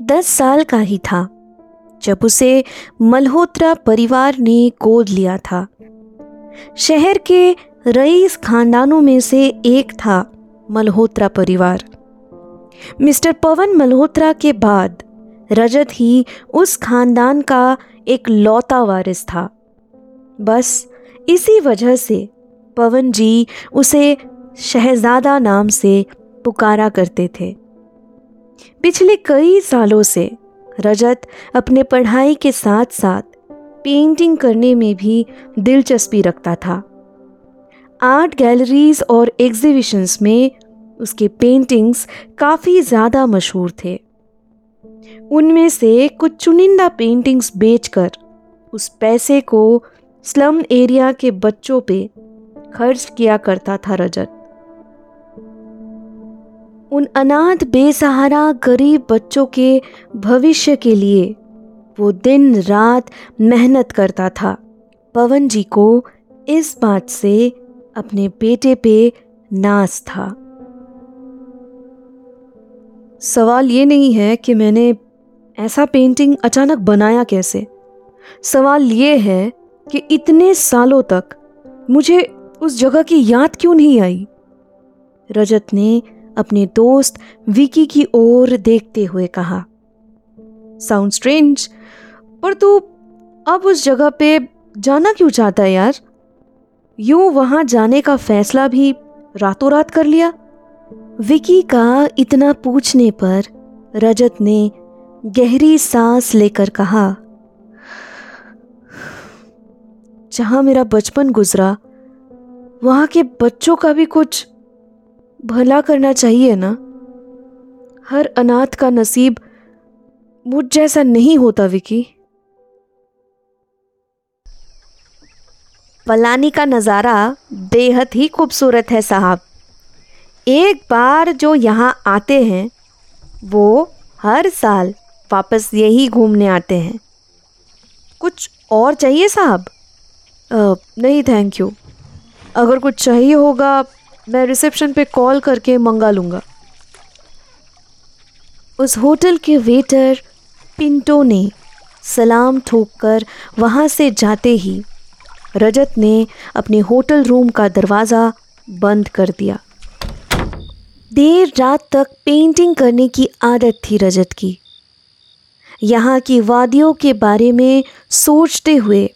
दस साल का ही था, जब उसे मल्होत्रा परिवार ने गोद लिया था। शहर के रईस खानदानों में से एक था मल्होत्रा परिवार। मिस्टर पवन मल्होत्रा के बाद रजत ही उस खानदान का एक लौता वारिस था। बस इसी वजह से पवन जी उसे शहजादा नाम से पुकारा करते थे। पिछले कई सालों से रजत अपने पढ़ाई के साथ साथ पेंटिंग करने में भी दिलचस्पी रखता था। आर्ट गैलरीज और एग्जीबिशंस में उसके पेंटिंग्स काफ़ी ज़्यादा मशहूर थे। उनमें से कुछ चुनिंदा पेंटिंग्स बेचकर उस पैसे को स्लम एरिया के बच्चों पे खर्च किया करता था रजत। उन अनाथ बेसहारा गरीब बच्चों के भविष्य के लिए वो दिन रात मेहनत करता था। पवन जी को इस बात से अपने बेटे पे नाज था। सवाल ये नहीं है कि मैंने ऐसा पेंटिंग अचानक बनाया कैसे। सवाल ये है कि इतने सालों तक मुझे उस जगह की याद क्यों नहीं आई? रजत ने अपने दोस्त विकी की ओर देखते हुए कहा साउंड स्ट्रेंज पर तू अब उस जगह पे जाना क्यों चाहता है यार? यूँ वहाँ जाने का फैसला भी रातों रात कर लिया? विकी का इतना पूछने पर रजत ने गहरी सांस लेकर कहा, जहाँ मेरा बचपन गुजरा, वहाँ के बच्चों का भी कुछ भला करना चाहिए ना? हर अनाथ का नसीब मुझ जैसा नहीं होता, विकी। पलानी का नज़ारा बेहद ही खूबसूरत है, साहब। एक बार जो यहाँ आते हैं, वो हर साल वापस यही घूमने आते हैं। कुछ और चाहिए, साहब? नहीं थैंक यू अगर कुछ चाहिए होगा मैं रिसेप्शन पे कॉल करके मंगा लूँगा। उस होटल के वेटर पिंटो ने सलाम ठोक कर वहाँ से जाते ही रजत ने अपने होटल रूम का दरवाज़ा बंद कर दिया। देर रात तक पेंटिंग करने की आदत थी रजत की। यहाँ की वादियों के बारे में सोचते हुए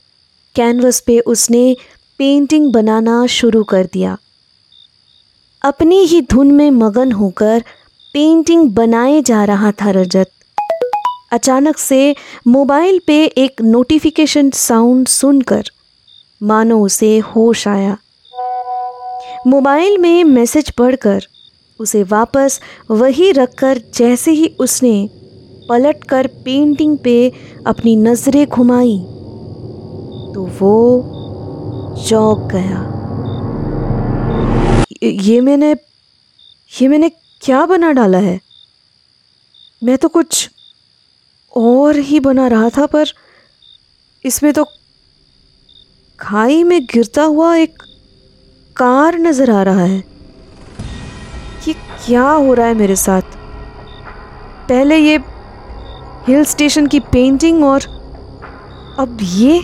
कैनवस पे उसने पेंटिंग बनाना शुरू कर दिया। अपनी ही धुन में मगन होकर पेंटिंग बनाए जा रहा था रजत। अचानक से मोबाइल पे एक नोटिफिकेशन साउंड सुनकर मानो उसे होश आया। मोबाइल में मैसेज पढ़कर उसे वापस वही रखकर जैसे ही उसने पलटकर पेंटिंग पे अपनी नज़रें घुमाई तो वो चौंक गया। ये मैंने ये मैंने क्या बना डाला है? मैं तो कुछ और ही बना रहा था, पर इसमें तो खाई में गिरता हुआ एक कार नज़र आ रहा है। ये क्या हो रहा है मेरे साथ? पहले ये हिल स्टेशन की पेंटिंग और अब ये?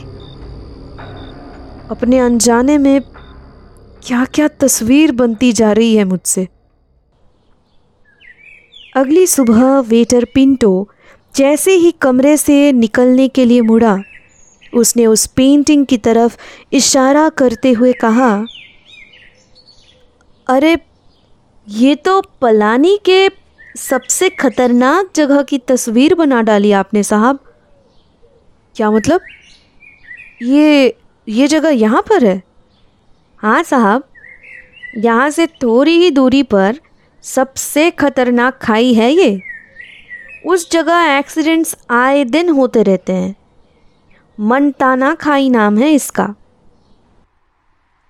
अपने अनजाने में क्या क्या तस्वीर बनती जा रही है मुझसे। अगली सुबह वेटर पिंटो जैसे ही कमरे से निकलने के लिए मुड़ा, उसने उस पेंटिंग की तरफ़ इशारा करते हुए कहा, अरे, ये तो पलानी के सबसे खतरनाक जगह की तस्वीर बना डाली आपने साहब। क्या मतलब? ये ये जगह यहाँ पर है? हाँ साहब, यहाँ से थोड़ी ही दूरी पर सबसे खतरनाक खाई है ये। उस जगह एक्सीडेंट्स आए दिन होते रहते हैं। मनताना खाई नाम है इसका।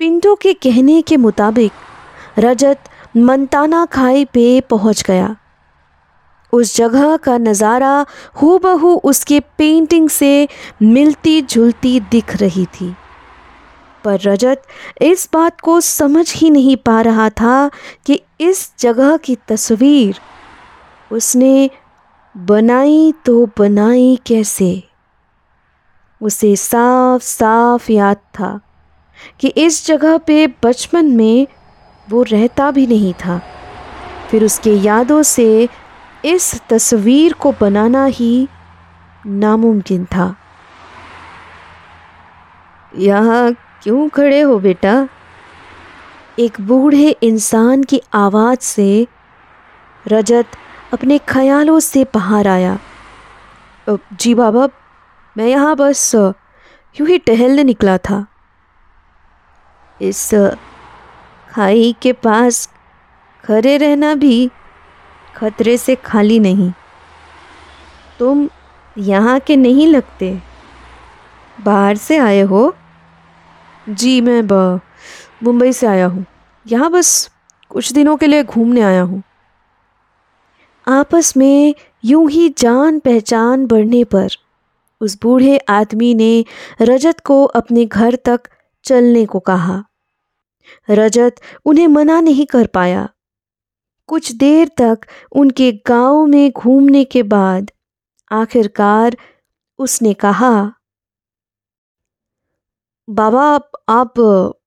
पिंटो के कहने के मुताबिक, रजत मनताना खाई पे पहुँच गया। उस जगह का नज़ारा हूबहू उसके पेंटिंग से मिलती जुलती दिख रही थी। पर रजत इस बात को समझ ही नहीं पा रहा था कि इस जगह की तस्वीर उसने बनाई तो बनाई कैसे। उसे साफ़ साफ़ याद था कि इस जगह पे बचपन में वो रहता भी नहीं था। फिर उसके यादों से इस तस्वीर को बनाना ही नामुमकिन था। यहाँ क्यों खड़े हो बेटा? एक बूढ़े इंसान की आवाज़ से रजत अपने ख्यालों से बाहर आया। जी बाबा, मैं यहाँ बस यूँ ही टहलने निकला था। इस खाई के पास खड़े रहना भी खतरे से खाली नहीं। तुम यहाँ के नहीं लगते। बाहर से आए हो? जी, मैं मुंबई से आया हूँ। यहाँ बस कुछ दिनों के लिए घूमने आया हूँ। आपस में यूँ ही जान पहचान बढ़ने पर उस बूढ़े आदमी ने रजत को अपने घर तक चलने को कहा। रजत उन्हें मना नहीं कर पाया। कुछ देर तक उनके गाँव में घूमने के बाद आखिरकार उसने कहा बाबा, आप,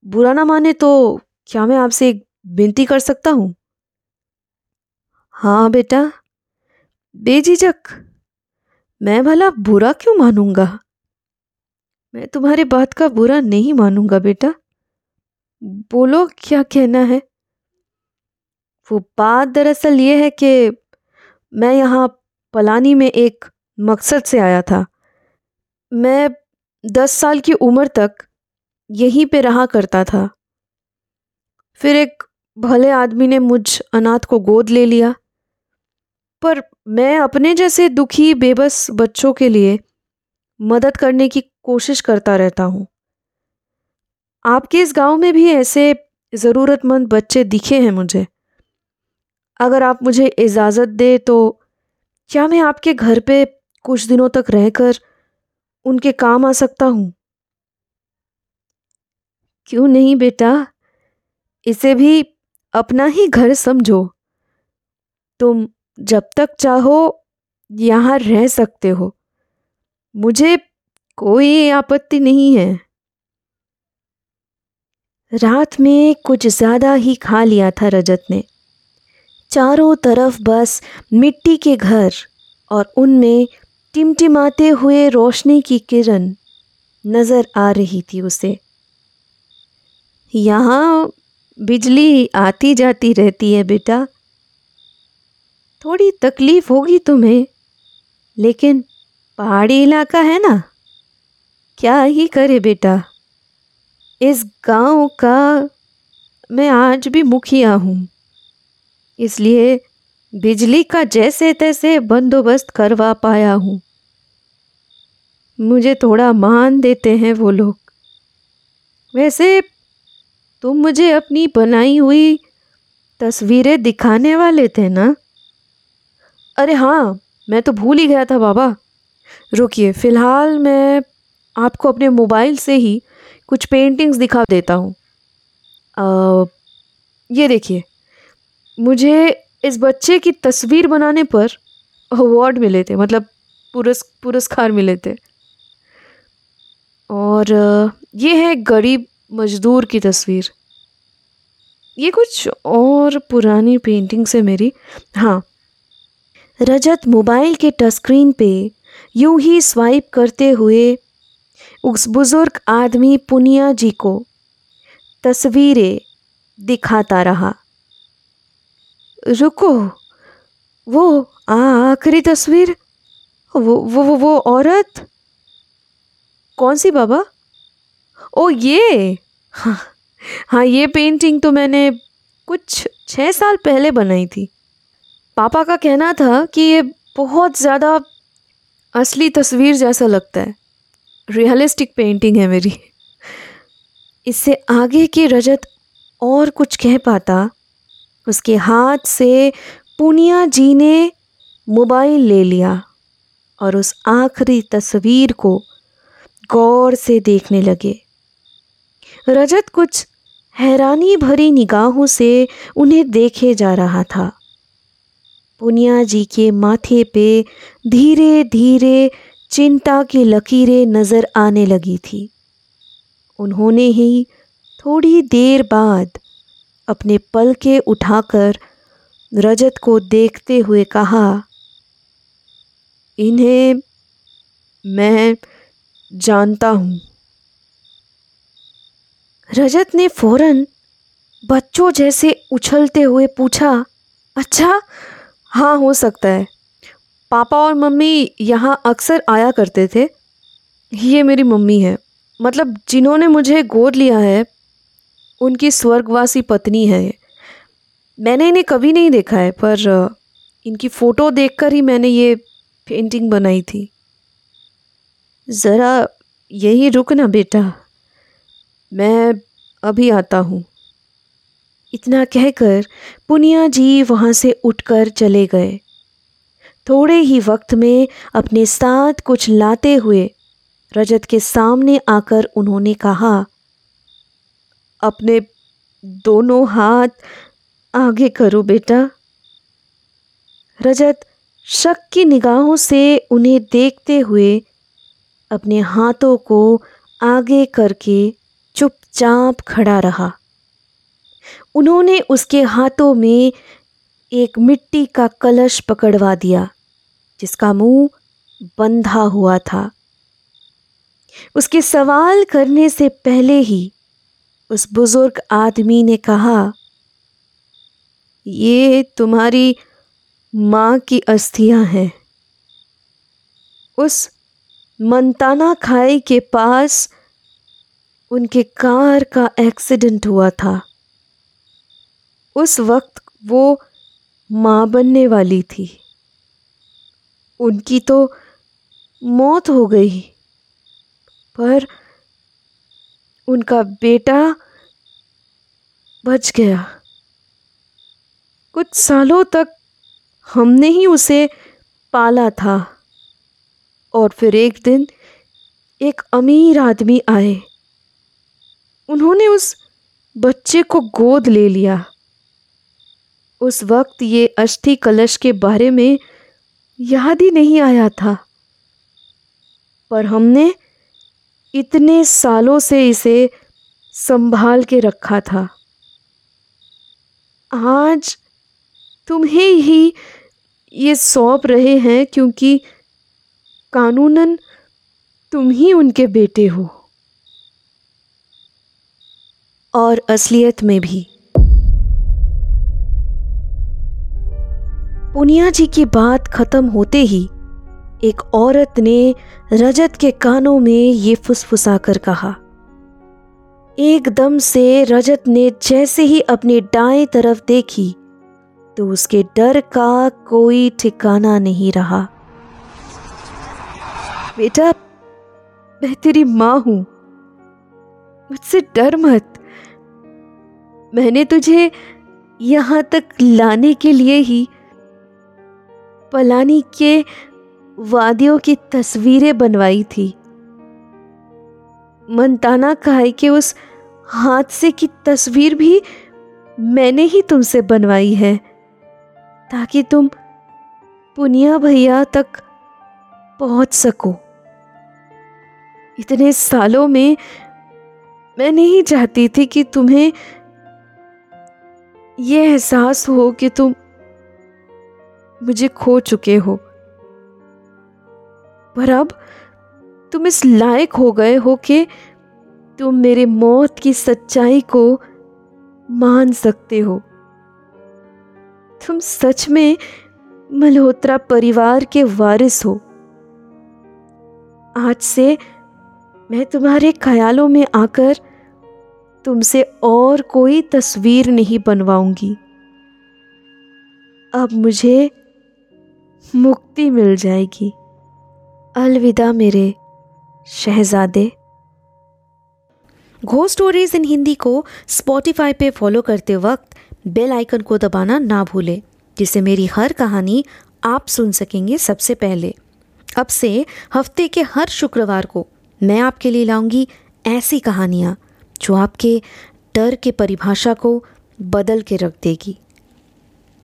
बुरा ना माने तो क्या मैं आपसे एक विनती कर सकता हूँ? हाँ बेटा। बेझिझक। मैं भला बुरा क्यों मानूँगा? मैं तुम्हारे बात का बुरा नहीं मानूँगा बेटा। बोलो, क्या कहना है? वो बात दरअसल ये है कि मैं यहाँ पलानी में एक मकसद से आया था। मैं दस साल की उम्र तक यहीं पे रहा करता था। फिर एक भले आदमी ने मुझ अनाथ को गोद ले लिया। पर मैं अपने जैसे दुखी, बेबस बच्चों के लिए मदद करने की कोशिश करता रहता हूँ। आपके इस गाँव में भी ऐसे ज़रूरतमंद बच्चे दिखे हैं मुझे। अगर आप मुझे इजाज़त दे तो क्या मैं आपके घर पे कुछ दिनों तक रहकर उनके काम आ सकता हूँ। क्यों नहीं बेटा? इसे भी अपना ही घर समझो। तुम जब तक चाहो, यहाँ रह सकते हो। मुझे कोई आपत्ति नहीं है। रात में कुछ ज़्यादा ही खा लिया था रजत ने। चारों तरफ़ बस मिट्टी के घर और उनमें टिमटिमाते हुए रोशनी की किरण नज़र आ रही थी उसे। यहाँ बिजली आती जाती रहती है बेटा। थोड़ी तकलीफ़ होगी तुम्हें, लेकिन पहाड़ी इलाका है ना? क्या ही करे बेटा। इस गाँव का मैं आज भी मुखिया हूँ, इसलिए बिजली का जैसे तैसे बंदोबस्त करवा पाया हूँ। मुझे थोड़ा मान देते हैं वो लोग। वैसे तुम मुझे अपनी बनाई हुई तस्वीरें दिखाने वाले थे ना? अरे हाँ मैं तो भूल ही गया था बाबा। रुकिए, फ़िलहाल मैं आपको अपने मोबाइल से ही कुछ पेंटिंग्स दिखा देता हूँ। ये देखिए, मुझे इस बच्चे की तस्वीर बनाने पर अवार्ड मिले थे मतलब पुरस्, पुरस्कार मिले थे। और ये है गरीब मज़दूर की तस्वीर। ये कुछ और पुरानी पेंटिंग से मेरी। हाँ। रजत मोबाइल के टच स्क्रीन पे यूँ ही स्वाइप करते हुए उस बुज़ुर्ग आदमी पुनिया जी को तस्वीरें दिखाता रहा। रुको, वो आखिरी तस्वीर? वो वो वो वो औरत? कौन सी बाबा? ओ, ये। हाँ हाँ ये पेंटिंग तो मैंने कुछ छः साल पहले बनाई थी। पापा का कहना था कि ये बहुत ज़्यादा असली तस्वीर जैसा लगता है। रियलिस्टिक पेंटिंग है मेरी। इससे आगे की रजत और कुछ कह पाता। उसके हाथ से पुनिया जी ने मोबाइल ले लिया और उस आखिरी तस्वीर को गौर से देखने लगे। रजत कुछ हैरानी भरी निगाहों से उन्हें देखे जा रहा था। पुनिया जी के माथे पे धीरे धीरे चिंता की लकीरें नज़र आने लगी थी। उन्होंने ही थोड़ी देर बाद अपने पल के उठाकर रजत को देखते हुए कहा, इन्हें मैं जानता हूँ। रजत ने फ़ौरन बच्चों जैसे उछलते हुए पूछा अच्छा हाँ हो सकता है। पापा और मम्मी यहाँ अक्सर आया करते थे। ये मेरी मम्मी है। मतलब जिन्होंने मुझे गोद लिया है, उनकी स्वर्गवासी पत्नी है मैंने इन्हें कभी नहीं देखा है, पर इनकी फ़ोटो देखकर ही मैंने ये पेंटिंग बनाई थी। ज़रा यही रुक ना बेटा। मैं अभी आता हूँ। इतना कहकर पुनिया जी वहाँ से उठकर चले गए। थोड़े ही वक्त में अपने साथ कुछ लाते हुए रजत के सामने आकर उन्होंने कहा, अपने दोनों हाथ आगे करो बेटा। रजत शक की निगाहों से उन्हें देखते हुए अपने हाथों को आगे करके चुपचाप खड़ा रहा। उन्होंने उसके हाथों में एक मिट्टी का कलश पकड़वा दिया, जिसका मुँह बंधा हुआ था। उसके सवाल करने से पहले ही उस बुज़ुर्ग आदमी ने कहा, ये तुम्हारी माँ की अस्थियाँ हैं। उस मंताना खाई के पास उनके कार का एक्सीडेंट हुआ था। उस वक्त वो माँ बनने वाली थी। उनकी तो मौत हो गई, पर उनका बेटा बच गया। कुछ सालों तक हमने ही उसे पाला था। और फिर एक दिन एक अमीर आदमी आए। उन्होंने उस बच्चे को गोद ले लिया। उस वक्त ये अस्थि कलश के बारे में याद ही नहीं आया था। पर हमने इतने सालों से इसे संभाल के रखा था। आज तुम्हें ही ये सौंप रहे हैं क्योंकि कानूनन तुम ही उनके बेटे हो। और असलियत में भी। पुनिया जी की बात खत्म होते ही एक औरत ने रजत के कानों में ये फुसफुसा कर कहा, एकदम से रजत ने जैसे ही अपनी दाएँ तरफ़ देखी तो उसके डर का कोई ठिकाना नहीं रहा। बेटा, मैं तेरी माँ हूँ। मुझसे डर मत। मैंने तुझे यहाँ तक लाने के लिए ही पलानी के वादियों की तस्वीरें बनवाई थी। मंताना कहाई के उस हादसे की तस्वीर भी मैंने ही तुमसे बनवाई है, ताकि तुम पुनिया भैया तक पहुँच सको। इतने सालों में मैं नहीं चाहती थी कि तुम्हें यह एहसास हो कि तुम मुझे खो चुके हो। पर अब तुम इस लायक हो गए हो कि तुम मेरे मौत की सच्चाई को मान सकते हो। तुम सच में मल्होत्रा परिवार के वारिस हो। आज से मैं तुम्हारे ख्यालों में आकर तुमसे और कोई तस्वीर नहीं बनवाऊँगी। अब मुझे मुक्ति मिल जाएगी। अलविदा मेरे शहजादे। घो स्टोरीज इन हिंदी को स्पॉटिफाई पे फॉलो करते वक्त बेल आइकन को दबाना ना भूलें, जिससे मेरी हर कहानी आप सुन सकेंगे सबसे पहले। अब से हफ़्ते के हर शुक्रवार को। मैं आपके लिए लाऊँगी ऐसी कहानियाँ, जो आपके डर के परिभाषा को बदल के रख देगी।